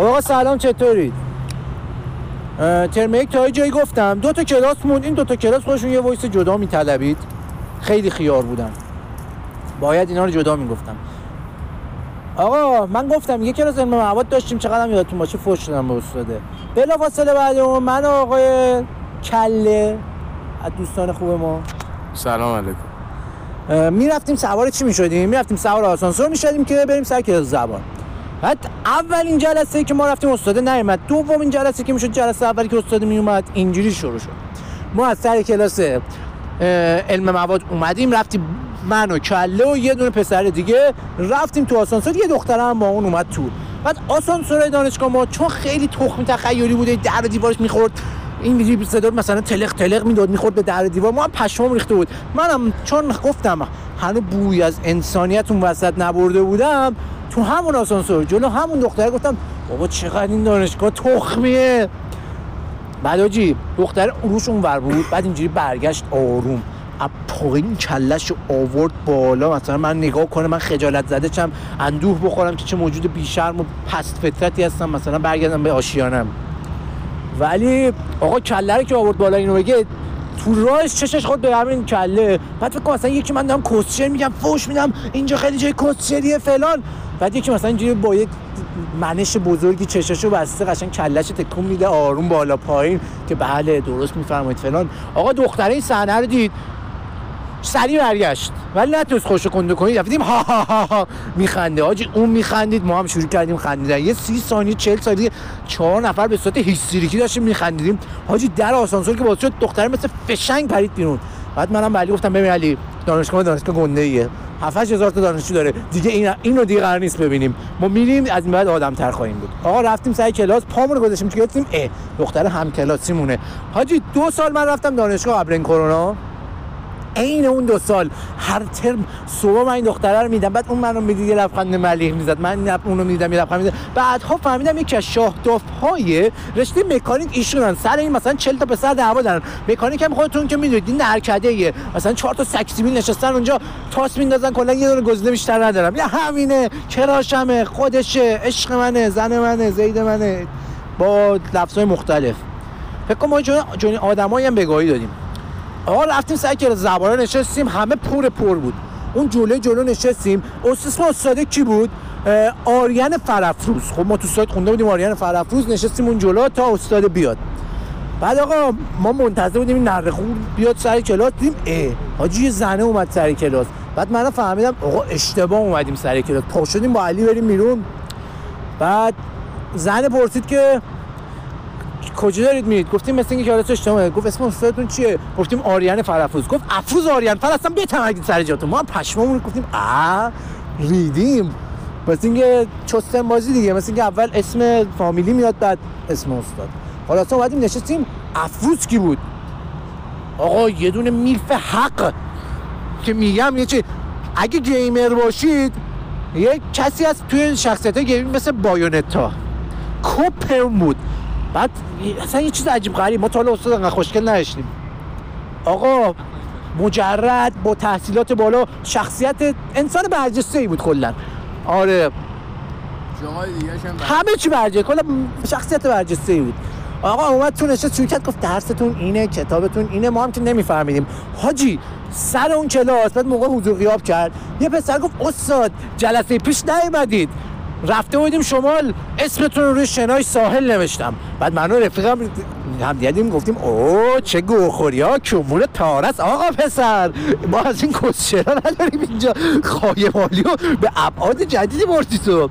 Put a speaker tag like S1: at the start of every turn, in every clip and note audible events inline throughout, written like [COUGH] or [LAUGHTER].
S1: آقا سلام چطورید؟ ترم یک تا جایی گفتم. دو تا کلاس موند. این دو تا کلاس خودشون یه voice جدا میطلبید. خیلی خیار بودن. باید اینا رو جدا می‌گفتم. آقا من گفتم یه کلاس علم مواد داشتیم. چقدر هم یادتون باشه فوش شدم به استاده. بلا فاصله بعد اون من آقای کله از دوستان خوب ما.
S2: سلام علیکم.
S1: می‌رفتیم سوار چی می‌شدیم؟ می‌رفتیم سوار آسانسور می‌شدیم که بریم سر کلاس زبان. بعد اولین جلسه که ما رفتیم استاد نیومد دومین جلسه که می‌شد جلسه اولی که استاد میومد اینجوری شروع شد. ما از سر کلاس علم مواد اومدیم رفتیم من و کله و یه دونه پسر دیگه رفتیم تو آسانسور. یه دخترم با اون اومد تو. بعد آسانسور دانشگاه ما چون خیلی تخمی تخیلی بوده در دیوارش می‌خورد این صدا مثلا تلق تلق می‌داد می‌خورد به در دیوار. ما پشمام ریخته بود. منم چون گفتم هنوز بوی از انسانیت اون وسط نبرده بودم تو همون آسانسور جلو همون دختره گفتم بابا چقدر این دانشگاه تخمیه. بعد آجی دختر روش اون بود بعد اینجوری برگشت آروم. پایین کلش آورد بالا مثلا من نگاه کنه من خجالت زده چم اندوه بخورم که چه موجود بیشرم و پست فطرتی هستم مثلا برگردم به آشیانم. ولی آقا کله که آورد بالا اینو بگه تو راهش چشش خود به همین کله. بعد فکر مثلا یکی من دارم کوسچر میگم فوش میدم اینجا خیلی جای کوسچریه فلان. بعد یکی مثلا اینجوری با یک منش بزرگی چشاشو بسته قشنگ کلش تکون میده آروم بالا پایین که بله درست میفرمایید فلان. آقا دختره این صحنه رو دید. سریع برگشت. ولی نتونست خوش کنده کنید. دیدیم ها ها ها ها. میخنده. آجی اون میخندید. ما هم شروع کردیم خندیدن. یه سی ثانیه چهل ثانیه چهار نفر به صورت هیستریکی داشتیم میخندیدیم. حاجی در آسانسور که باز شد دختره مثل فشنگ پرید بیرون. بعد منم ولی گفتم ببین علی دانشگاه دانشگاه گنده ایه 7 هزار تا دانشجو داره. دیگه این اینو دیگه قرار نیست ببینیم. ما میریم از این بعد آدم تر خواهیم بود. آقا رفتیم سر کلاس پامون رو گذاشتیم که گفتیم اه دختر هم کلاسیمونه. حاجی دو سال من رفتم دانشگاه قبل کرونا عین اون دو سال هر ترم صبح من این دختره رو میدم. بعد اون منو می‌دید یه لبخند ملیح می‌زد. من اونو میدم یه لبخند می‌زد. بعدها فهمیدم یکی از شاهداف های رشته مکانیک ایشونن. سر این مثلا 40 تا پسر دعوا دارن. مکانیک هم خودتون که می‌دونید این درکده مثلا 4 تا سکسیمیل نشستن اونجا تاس میندازن کلا یه دونه گزینه بیشتر ندارم یا همینه. کراشمه خودشه عشق منه زن منه زید منه. با لفظای مختلف. فکر کنم ما چون آدمایی هم بگاهی دادیم. آقا رفتیم سعی که زبانه نشستیم همه پور پر بود. اون جلوی جلو نشستیم. اسم استاده کی بود؟ آریان فرافروز خب ما تو سایت خونده بودیم آریان فرافروز نشستیم اون جلو تا استاد بیاد. بعد آقا ما منتظر بودیم این نره بیاد سر کلاس. دیدیم اه حاجی زنه اومد سر کلاس. بعد من فهمیدم آقا اشتباه اومدیم سر کلاس. پا شدیم با علی بریم بیرون. بعد زن پرسید که کجا دارید میرید؟ گفتیم مثل اینکه کلاس اجتماعی. گفت اسم استادتون چیه؟ گفتیم آریان فرافروز گفت افروز آریان. فر اصلا بتمگید سر جاتون. ما هم پشمامون گفتیم آ ریدیم. مثل اینکه چستن بازی دیگه. مثل اینکه اول اسم فامیلی میاد بعد اسم استاد. حالا اصلا اومدیم نشستیم افروز کی بود؟ آقا یه دونه MILF حق. که میگم یه چی؟ اگه gamer باشید یه کسی از توی شخصیت gaming مثل بایونتا. کوپر بود. بعد اصلا یه چیز عجیب غریب ما تا استاد انقدر خوشگل نداشتیم. آقا مجرد با تحصیلات بالا شخصیت انسان برجسته ای بود کلا. آره. همه چی برجسته کلا شخصیت برجسته ای بود. آقا اومد تو نشست شرکت گفت درستون اینه کتابتون اینه ما هم که نمیفهمیدیم. حاجی سر اون کلاس بعد موقع حضور غیاب کرد یه پسر گفت استاد جلسه پیش نیومدید. رفته بودیم شمال اسمتون رو روی شنای ساحل نوشتم. بعد من و رفیقم هم دیدیم گفتیم او چه گوخوری ها کمون تارس آقا پسر ما از این کسچرا نداریم اینجا. خایمالی و به ابعاد جدیدی بردی تو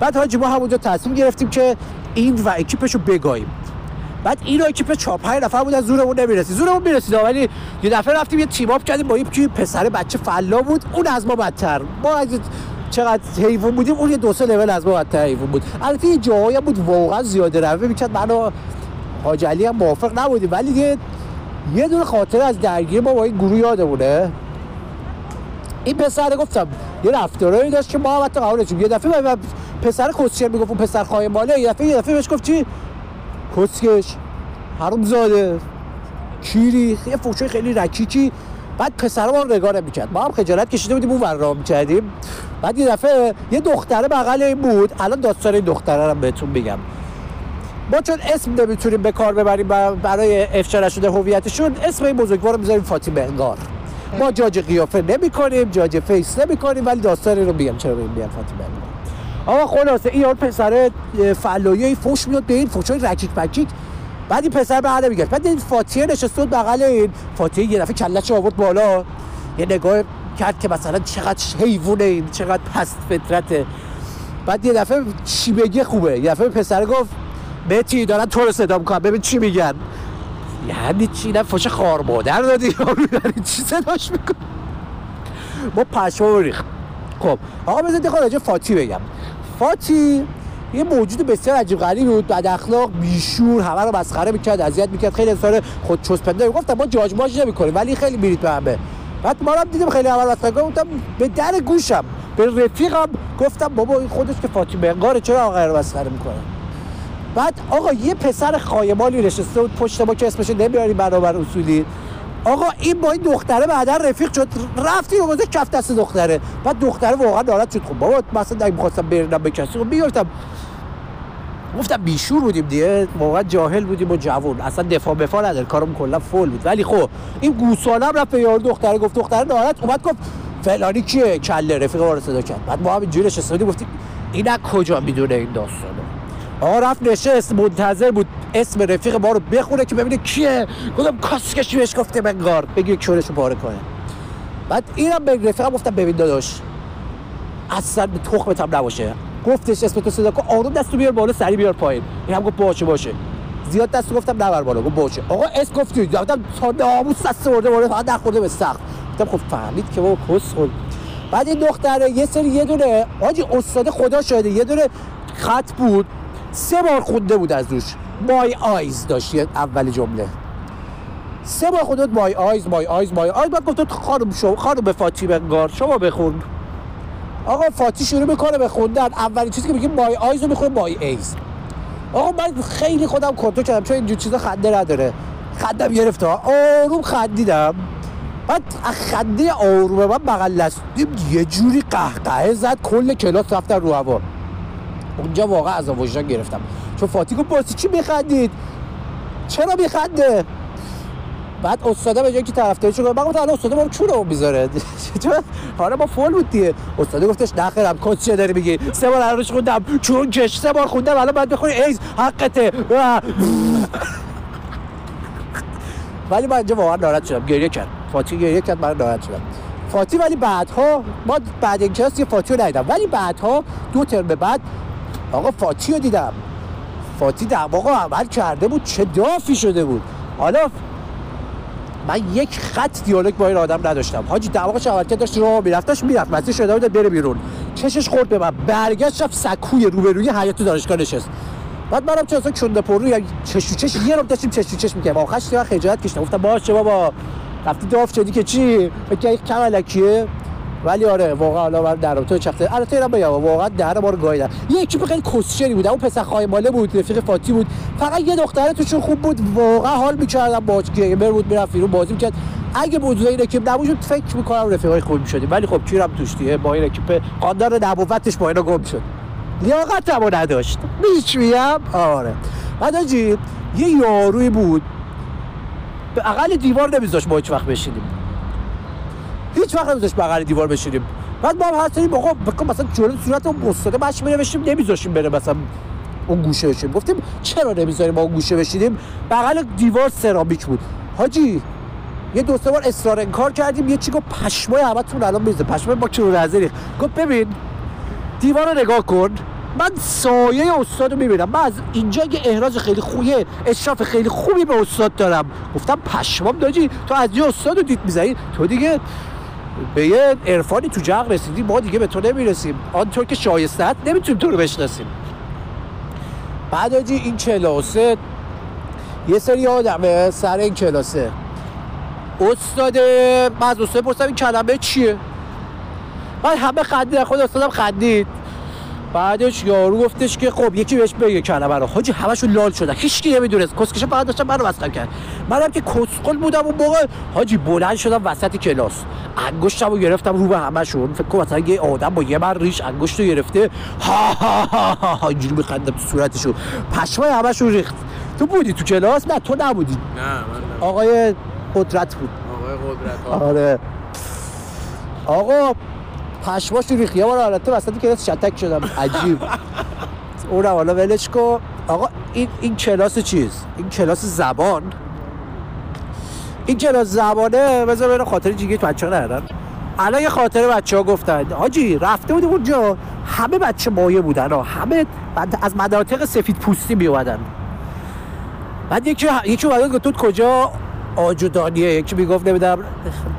S1: بعد حاجی ما همونجا تصمیم گرفتیم که این و اکیپش رو بگاییم. بعد این اکیپ چاپ های نفر بود از زورمون نمی‌رسید. زورمون می‌رسید ولی یه دفعه رفتیم یه تیم اپ کردیم با این پسر بچه فلا بود. اون از ما بدتر. ما از چقدر حیوان بودیم اون یه دو سه لول از ما بدتر حیوان بود. البته یه جاهایی بود واقعا زیاده روه می‌کرد منو حاج علی هم موافق نبودیم. ولی یه یه دونه خاطر از درگیری ما با این گروه یادمونه. این پسر گفتم یه رفتارایی داشت که ما حتی قبول یه دفعه پسر کسچر می‌گفت اون پسر خواهی ماله یه دفعه یه دفعه بهش گفت چی؟ کسکش حروم زاده کیری یه فوشه خیلی رکیکی. بعد پسر ما رو نگاه می‌کرد ما هم خجالت کشیده بودیم اون ور را می‌کردیم. بعد یه دفعه یه دختره بغل این بود. الان داستان این دختره رو بهتون بگم ما چون اسم نمی‌تونیم به کار ببریم برای افشا نشده هویتشون اسم این بزرگوار رو می‌ذاریم فاطمه انگار. ما جاج قیافه نمی کنیم judge face نمی کنیم ولی داستان رو میگم. چرا این بیان فاطمه انگار؟ آقا خلاصه این پسر فلایی فوش میاد به این فوشای رکیک پکیک. بعد این پسر به حالا بعد این فاتیه نشسته بود بغل این. فاتیه یه دفعه کلش آورد بالا. یه نگاه کرد که مثلا چقدر حیوونه این چقدر پست فطرته. بعد یه دفعه چی بگه خوبه. یه دفعه پسر گفت بتی دارن تو رو صدا می‌کنن. ببین چی میگن. یعنی چی؟ نه فوش خار مادر دادی. [LAUGHS] یعنی چی صداش میکن ما پشما ریخ خب آقا بذارید خود فاتی بگم. فاتی یه موجود بسیار عجیب غریبی بود. بد اخلاق بیشور همه رو مسخره می‌کرد اذیت می‌کرد. خیلی انسان خود چسپنده گفتم ما جاج ماج نمی‌کنیم ولی خیلی میرید به همه. بعد ما هم دیدم خیلی اول مسخره گفتم به در گوشم به رفیقم گفتم بابا این خودش که فاطمه انگار چرا آقا رو مسخره می‌کنه؟ بعد آقا یه پسر خایمالی نشسته بود پشت ما که اسمش نمیاری برابر اصولی. آقا این با این دختره بعدا رفیق شد رفتی و کف دست دختره. بعد دختره واقعا ناراحت شد. خب بابا مثلا اگه می‌خواستم برنم به کسی خب گفتم بیشور بودیم دیگه واقعا جاهل بودیم و جوون اصلا دفاع بفا نداره کارم کلا فول بود. ولی خب این گوسالم رفت به یار دختره گفت دختره ناراحت اومد گفت فلانی کیه؟ کله رفیق ما صدا کرد. بعد ما هم اینجوری نشسته گفتیم این کجا می‌دونه این داستانو آقا رفت نشست منتظر بود اسم رفیق ما رو بخونه که ببینه کیه. گفتم کاسکشی بهش گفته بنگار بگی کورشو پاره کنه. بعد اینم به رفیقم گفتم ببین داداش اصلا به تخمت هم نباشه. گفتش اسم تو صدا کن. آروم دستو بیار بالا سری بیار پایین. این هم گفت باشه باشه. زیاد دستو گفتم نبر بالا گفت باشه. آقا اس گفتی گفتم تا ناموس دست ورده بالا فقط نخورده به سخت. گفتم خب فهمید که بابا کس خود بعد این دختره یه سری یه دونه آجی استاد خدا شده یه دونه خط بود. سه بار خونده بود از روش. مای آیز داشت اول جمله. سه بار خودت مای آیز مای آیز مای آیز. بعد گفت خانم شما خانم فاطمه گار شما بخون. آقا فاتی شروع می‌کنه به خوندن. اولین چیزی که میگه مای آیز رو می‌خوره مای ایز. آقا من خیلی خودم کنترل کردم چون اینجور چیزا خنده نداره. خندم گرفته آروم خندیدم. بعد خنده آرومه من بغل یه جوری قهقهه زد کل کلاس رفتن رو هوا. اونجا واقعا از وجدان گرفتم. چون فاتی گفت چی میخندید؟ چرا میخنده؟ بعد استاده به جایی که طرفداری شد من گفتم الان استاده ما رو می‌ذاره. [LAUGHS] چون حالا با فول بود دیگه. استاده گفتش نخرم کس چه داری میگی؟ سه بار روش خوندم چون کش سه بار خوندم الان بعد بخوری ایز حقته. [LAUGHS] ولی من اینجا واقعا ناراحت شدم. گریه کرد. فاتی گریه کرد من ناراحت شدم. فاتی ولی بعدها ما بعد این کلاس فاتی رو ندیدم. ولی بعدها دو ترم بعد آقا فاتی رو دیدم. فاتی واقع عمل کرده بود چه دافی شده بود. حالا من یک خط دیالوگ با این آدم نداشتم. حاجی دماغش عملکرد داشت راه می‌رفت داشت می‌رفت. مسیر شده بود بره بیرون. چشش خورد به من. برگشت رفت سکوی روبروی حیاط دانشگاه نشست. بعد منم چه اصلا چنده پر روی چشو چش یه رو داشتیم چشو چش می‌کردم آخرش من خجالت کشیدم. گفتم باشه بابا. رفتی داف شدی که چی؟ فکر کم الکیه ولی آره واقعا حالا در تو چخته البته اینا بگم واقعا در ما رو گاییدن. یه اکیپ خیلی کسچری بود اون پسر خایماله بود رفیق فاتی بود. فقط یه دختره توشون خوب بود واقعا حال می‌کردم باهاش گیمر بود می‌رفت بیرون بازی می‌کرد. اگه موضوع این اکیپ نبود فکر می‌کنم رفیقای خوب می‌شدیم. ولی خب کیرم توش دیگه با این اکیپ قاندار نبوتش با اینا گم شد. لیاقتمو نداشت. بیچ میم آره. بعد یه یاروی بود. به اقل دیوار نمیذاش ما هیچ وقت بشینیم. هیچ وقت نمیذاش بغل دیوار بشینیم. بعد ما هم هستیم بابا بکن مثلا جلوی صورت اون استاده بچه بنوشیم نمیذاشیم بره مثلا اون گوشه بشیم گفتیم چرا نمی‌ذاریم ما اون گوشه بشینیم؟ بغل دیوار سرامیک بود. حاجی یه دو سه بار اصرار انکار کردیم یه چی گفت پشمای همتون الان میزه پشمای با رو نظری. گفت ببین دیوار رو نگاه کن. من سایه استاد رو می‌بینم. من از اینجا یه احراز خیلی خوبیه اشراف خیلی خوبی به استاد دارم. گفتم پشمام داجی تو از یه استاد رو دید می‌زنی. تو دیگه به یه عرفانی تو جغ رسیدی ما دیگه به تو نمی‌رسیم. آنطور که شایسته نمی‌تونیم تو رو بشناسیم. بعد این کلاسه یه سری آدمه سر این کلاسه. استاد من از استاد پرسیدم این کلمه چیه؟ بعد همه خندید خود استادم خندید. بعدش یارو گفتش که خب یکی بهش بگه کلمه رو. حاجی همشون لال شدن. هیچ کی نمی‌دونست. کسکش فقط داشتم منو مسخره کرد. منم که کسخل بودم اون موقع. حاجی بلند شدم وسط کلاس. انگشتمو گرفتم رو به همشون فکر کنم مثلا یه آدم با یه من ریش انگشتو گرفته. ها ها ها ها ها اینجوری میخندم تو صورتشون پشمای همشون ریخت. تو بودی تو کلاس؟ نه تو نبودی.
S2: نه من نه.
S1: آقای قدرت بود.
S2: آقای قدرت ها
S1: آره. آقا پشماش ریخت. یه بار حالت وسط کلاس شتک شدم. عجیب. اونم حالا ولش کن. آقا این این کلاس چیز؟ این کلاس زبان؟ این کلاس زبانه بذار برای خاطر جیگه بچه ندارن. الان یه خاطر بچه ها گفتن. حاجی رفته بودیم اونجا. همه بچه مایه بودن ها. همه بعد از مناطق سفید پوستی می بعد یکی یکی اومد گفت تو کجا؟ آجودانیه یکی می‌گفت نمی‌دونم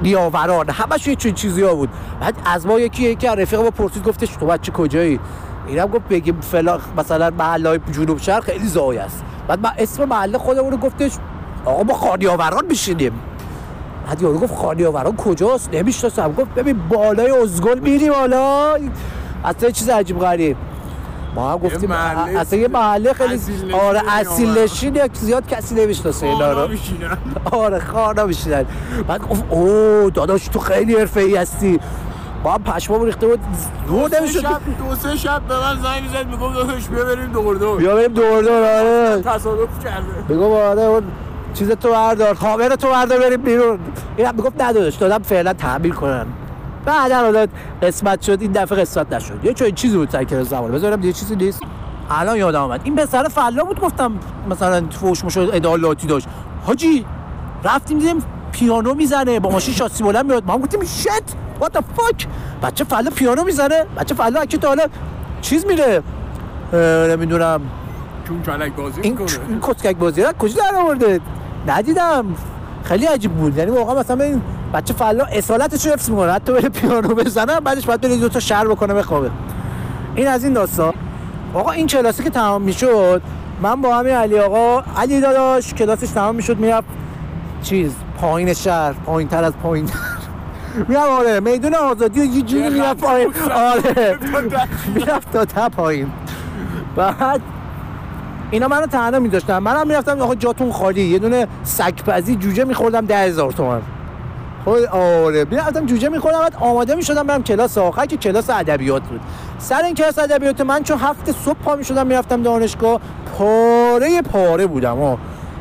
S1: نیاوران. همش یه چون چیزی ها بود. بعد از ما یکی یکی رفیق ما پرسید گفتش تو بچه کجایی؟ اینم گفت بگیم فلان مثلا محله جنوب شرق خیلی زای است بعد من اسم محله خودمون رو گفتش آقا ما خانیاوران میشینیم. بعد یارو گفت خانیاوران کجاست؟ نمی‌شناسم. گفت ببین بالای ازگل میری بالا اصلا چیز عجیب غریب. ما هم گفتیم اصلا یه محله خیلی آره اصیل. نشین یک زیاد کسی نمی‌شناسه اینا رو. آره خوانا میشینن. بعد گفت اوه داداش تو خیلی حرفه ای هستی. با هم پشمام ریخته بود.
S2: دو
S1: نمی‌شد
S2: دو سه شب به من زنگ می‌زد می‌گفت داداش بیا بریم دور دور
S1: بیا بریم دور دور آره
S2: تصادف کرده
S1: میگم آره اون چیز تو بردار خامر تو بردار بریم بیرون. اینم می‌گفت نداداش دادم فعلا تعمیر کنن. بعد حالا قسمت شد این دفعه قسمت نشد. یه چون چیزی بود سر کلاس زبان بذارم یه چیزی نیست. الان یادم آمد این پسر فلا بود گفتم مثلا فوش مشو ادالاتی داشت. حاجی رفتیم دیدیم پیانو می‌زنه با ماشین شاسی بلند میاد. ما هم گفتیم شت وات the fuck بچه فلا پیانو می‌زنه. بچه فلا اکی تا حالا چیز میره. نمی‌دونم.
S2: چون کلک بازی
S1: این این کسکک بازی رو کجا در آورده؟ ندیدم. خیلی عجیب بود. یعنی واقعا مثلا این بچه فلا اصالتش رو حفظ می‌کنه. حتی بره پیانو بزنه بعدش باید بره دو تا شعر بکنه بخوابه. این از این داستان. آقا این کلاسی که تمام می‌شد من با همین علی آقا علی داداش کلاسش تمام می‌شد می‌رفت چیز پایین شهر پایین تر از پایین. [LAUGHS] می‌رفت آره میدون آزادی و یه جوری می‌رفت پایین. آره. [LAUGHS] می‌رفت تا تا پایین. بعد اینا منو تنها میداشتن. منم می‌رفتم آقا جاتون خالی. یه دونه سگپزی جوجه میخوردم ده هزار تومن خب آره. می‌رفتم جوجه میخوردم بعد آماده می‌شدم برم کلاس آخر که کلاس ادبیات بود. سر این کلاس ادبیات من چون هفته صبح پا می‌شدم می‌رفتم دانشگاه پاره پاره بودم ها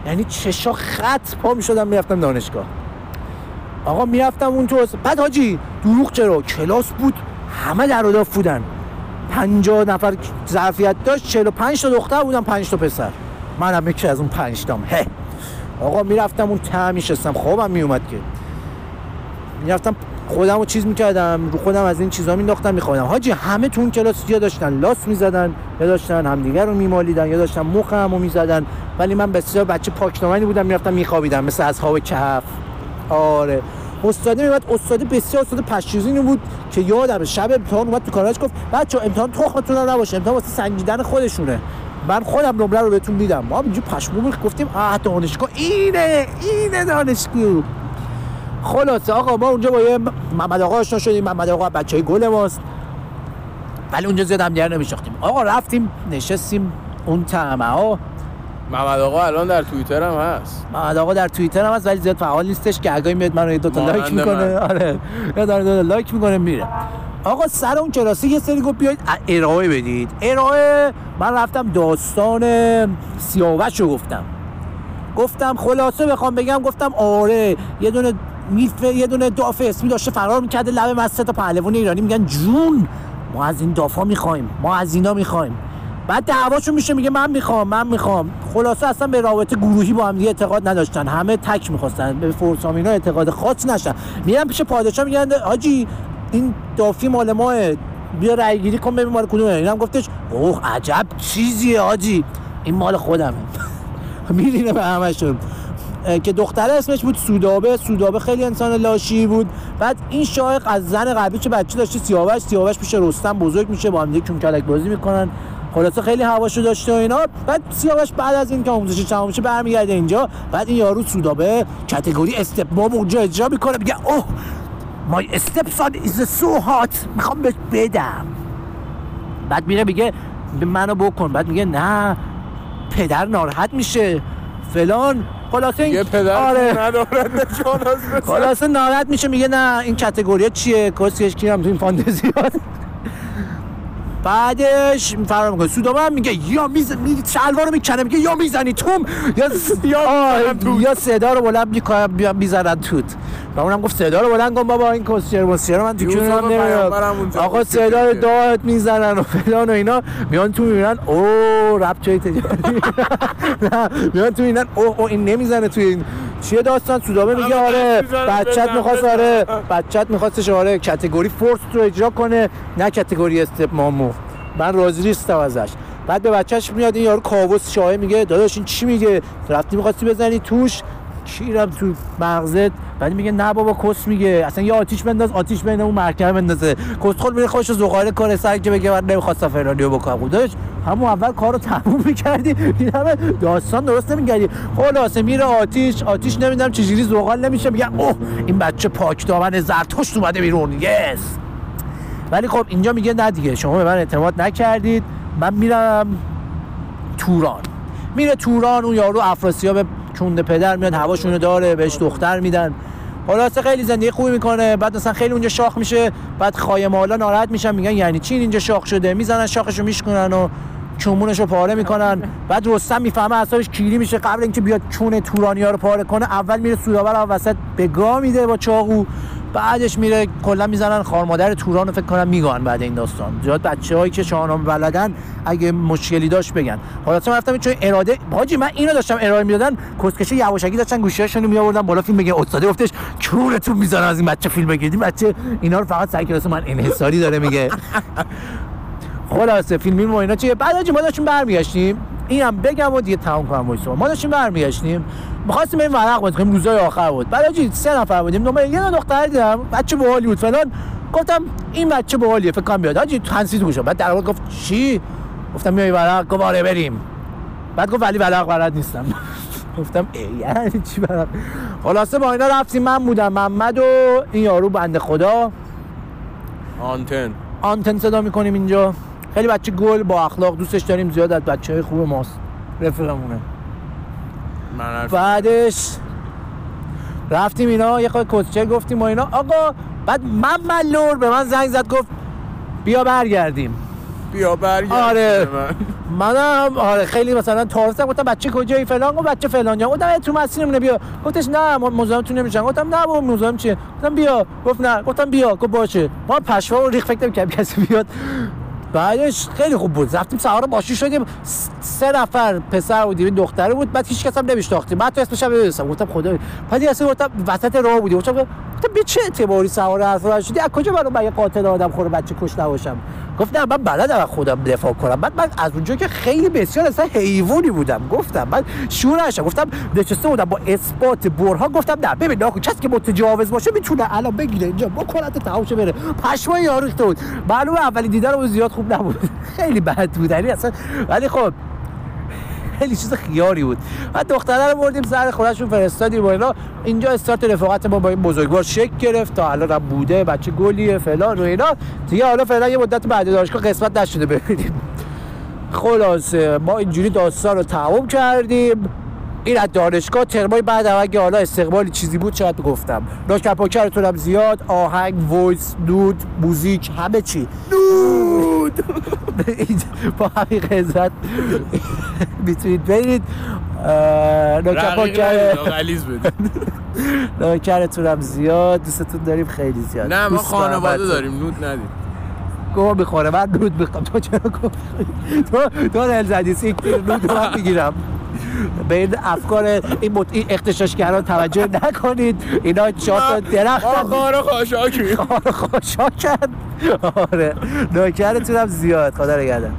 S1: یعنی چشا خط پا می‌شدم می‌رفتم دانشگاه. آقا می‌رفتم اون تو بعد حاجی دروغ چرا؟ کلاس بود همه در بودن. 50 نفر ظرفیت داشت 45 تا دختر بودن 5 تا پسر. منم یکی از اون 5 تام. هه. آقا می‌رفتم اون ته میشستم. خوابم میومد که. می‌رفتم خودم رو چیز می‌کردم رو خودم از این چیزا مینداختم میخوادم حاجی همه تو اون کلاس یا داشتن لاس می‌زدن یا داشتن همدیگه رو میمالیدن یا داشتن مخم رو می‌زدن. ولی من بسیار بچه پاکدامنی بودم می‌رفتم میخوابیدم مثل اصحاب کهف. آره. استاده میومد استاده بسیار استاد پشیزینی بود که یادم شب امتحان اومد تو کاراش گفت بچه امتحان تخمتون هم نباشه امتحان واسه سنجیدن خودشونه. من خودم نمره رو بهتون میدم. ما اینجا پشمو ریخت گفتیم آه دانشگاه اینه اینه دانشگاه. خلاصه آقا ما اونجا با یه محمد آقا آشنا شدیم. محمد آقا بچه های گل ماست. ولی اونجا زیاد هم دیگر نمیشاختیم آقا رفتیم نشستیم اون تعمه ها
S2: محمد آقا الان در توییتر هم هست.
S1: محمد آقا در توییتر هم هست ولی زیاد فعال نیستش که اگه میاد منو یه دو تا لایک می‌کنه. آره. یه دو تا لایک می‌کنه میره. آقا سر اون کلاسی یه سری گفت بیاید ارائه بدید. ارائه. من رفتم داستان سیاوش رو گفتم. گفتم خلاصه بخوام بگم گفتم آره یه دونه میف یه دونه داف اسمی داشته فرار می‌کرده لب مسجد تا پهلوان ایرانی. میگن جون ما از این دافا می‌خوایم. ما از اینا می‌خوایم. بعد دعواشون میشه میگه من می‌خوام من می‌خوام. خلاصه اصلا به رابطه گروهی با هم دیگه اعتقاد نداشتن. همه تک می‌خواستن. به فورسامینا اعتقاد خاص نشن. میرن پیش پادشاه میگن حاجی این دافی مال ماه. بیا رای گیری کن ببین مال کدومه. اینم گفتش اوه عجب چیزیه حاجی این مال خودمه. [LAUGHS] میرینه به همشون که دختره اسمش بود سودابه. سودابه خیلی انسان لاشی بود. بعد این شایق از زن قبلی که بچه داشته سیاوش. سیاوش پیش رستم بزرگ میشه. با هم دیگه کلک بازی می‌کنن. خلاصه خیلی هواشو داشته و اینا. بعد سیاوش بعد از این که آموزش تمام میشه برمیگرده اینجا. بعد این یارو سودابه کتگوری استپ اونجا اجرا می‌کنه. میگه اوه مای استپ سان ایز سو هات می‌خوام بهش بدم. بعد میره میگه منو بکن. بعد میگه نه پدر ناراحت میشه. فلان. خلاصه این
S2: پدر
S1: آره.
S2: از
S1: خلاصه. ناراحت میشه. میگه نه این کتگوری چیه؟ کسیش کیرم تو این فانتزیات بعدش فرار می‌کنه. سودابه هم میگه یا میز می... شلوار رو می‌کنه. میگه یا می‌زنی توم یا یا. یا صدا رو بلند می‌کنم بیا می‌زنن توت. و اونم گفت صدا رو بلند کن بابا این کسچر مسیر من تو کونم نمیاد. آقا صدا رو. داد می‌زنن و فلان و اینا. میان تو می‌بینن او رپ چای تجاری [LAUGHS] میان تو می‌بینن او او این نمی‌زنه تو این چیه داستان؟ سودابه میگه آره
S2: می‌زنه،
S1: بچت می‌خواست. آره بچت میخواستش آره کتگوری فورس رو اجرا کنه نه کتگوری استپ مامو. من راضی نیستم ازش. بعد به بچهش میاد این یارو کاوس شاه میگه داداش این چی میگه؟ رفتی می‌خواستی بزنی توش؟ کیرم تو مغزت؟ بعد میگه نه بابا کس میگه. اصلا یه آتیش بنداز آتیش بین اون مرکب بندازه. کس خود میره خوش زغاله کنه سر که بگه من نمی‌خواستم فلانیو بکنم خودش همون اول کارو تموم می‌کردی. این همه داستان درست نمی‌کردی. خلاصه میره آتیش آتیش نمی‌دونم چجوری زغال نمیشه. میگه اوه این بچه پاک دامن زرتشت اومده بیرون. یس! ولی خب اینجا میگه نه دیگه شما به من اعتماد نکردید. من میرم توران. میره توران اون یارو افراسیاب چونده پدر میاد هواشونو داره بهش دختر میدن. خلاصه خیلی زندگی خوبی می‌کنه. بعد مثلا خیلی اونجا شاخ میشه. بعد خایمالا ناراحت میشن میگن یعنی چی این اینجا شاخ شده؟ می‌زنن شاخشو میشکنن و چومونشو پاره می‌کنن. بعد رستم می‌فهمه اعصابش کیری میشه. قبل اینکه بیاد چون تورانیا رو پاره کنه اول میره سوداور وسط به گا میده با چاقو. بعدش میره کلا می‌زنن خار مادر توران رو فکر کنم میگن بعد این داستان. زیاد بچه‌هایی که شاهنامه بلدن اگه مشکلی داشت بگن. خلاص من رفتم چون اراده حاجی من اینو داشتم ارائه می‌دادن کسکشه یواشکی داشتن گوشیاشون رو میآوردن بالا فیلم بگه استاد گفتش چونتون می‌زنن از این بچه فیلم بگیرید. بچه اینا رو فقط کلاس من انحصاری داره میگه. [LAUGHS] خلاصه فیلمی ما اینا چیه؟ بعد حاجی ما داشتیم برمیگشتیم. اینم بگم و دیگه تمام کنم وایسا. ما داشتیم برمیگشتیم. می‌خواستیم این ورق بازی کنیم روزای آخر بود. بعد حاجی سه نفر بودیم. دنبال یه دختر دیدم. بچه باحالی بود فلان. گفتم این بچه باحالیه فکر کنم بیاد. حاجی تنسیت گوشم. بعد در گفت چی؟ گفتم میای ورق. گفت آره بریم. بعد گفت ولی ورق بلد نیستم. [LAUGHS] گفتم ای یعنی چی ورق؟ خلاصه با اینا رفتیم. من بودم محمد و این یارو بنده خدا.
S2: آنتن.
S1: آنتن صدا می‌کنیم اینجا. خیلی بچه گل با اخلاق دوستش داریم زیاد از بچه های خوب ماست. رفیقمونه. بعدش رفتیم اینا یه خود کسچه گفتیم و اینا. آقا بعد من ملور به من زنگ زد گفت بیا برگردیم.
S2: بیا برگرد
S1: آره.
S2: من.
S1: منم آره خیلی مثلا تعارف گفتم بچه کجایی فلان؟ گفت بچه فلان جا. گفتم تو مسیرمونه بیا. گفتش نه ما مزاحمتون نمیشن. گفتم نه بابا مزاحم چیه؟ گفتم بیا. گفت نه. گفتم بیا. گفت باشه. ما پشوا و ریخ فکر نمی‌کردیم کسی بیاد. بعدش خیلی خوب بود. رفتیم سوار باشی شدیم. سه نفر پسر بودیم این دختره بود. بعد هیچ کس هم نمیشناختیم. بعد تو اسمش هم گفتم خدا بعد یه گفتم وسط راه بودیم. گفتم به چه اعتباری سوار حرف شدی؟ از کجا برام یه قاتل آدم خوره بچه کش نباشم؟ گفت نه من بلدم از خودم دفاع کنم. بعد من از اونجا که خیلی بسیار اصلا حیوانی بودم. گفتم من شور نشم گفتم نشسته بودم با اثبات برها گفتم نه ببین ناکن کسی که متجاوز باشه می‌تونه الان بگیره اینجا. با کلت تماشا بره. پشمای یارو بود معلومه اولی دیدن زیاد خوب نبود. [LAUGHS] خیلی بد بود. یعنی اصلا ولی خب خیلی چیز خیاری بود. بعد دختره رو بردیم سر خودشون فرستادیم و اینا. اینجا استارت رفاقت ما با این بزرگوار شک گرفت تا الان بوده بچه گلیه فلان و اینا. دیگه حالا فعلا یه مدت بعد دانشگاه قسمت نشده ببینیم. خلاصه ما اینجوری داستان رو تمام کردیم. این از دانشگاه ترمای بعد هم اگه حالا استقبالی چیزی بود شاید گفتم نوکر پاکرتون هم زیاد آهنگ وایس نود موزیک همه چی. نود [LAUGHS] با همین قضت می‌تونید برید. هم [LAUGHS] زیاد. دوستتون داریم خیلی زیاد.
S2: نه ما خانواده. داریم نود ندید
S1: گوه می‌خوره من نود می‌خوام. تو چرا گفت تو دل زدی سیک نود من می‌گیرم. به این افکار این, مت... این اختشاشگران توجه نکنید. اینا چهار تا درخت
S2: خار خاشاکی.
S1: خار خاشاکن. آره. نوکرتونم زیاد. خدا نگهدار.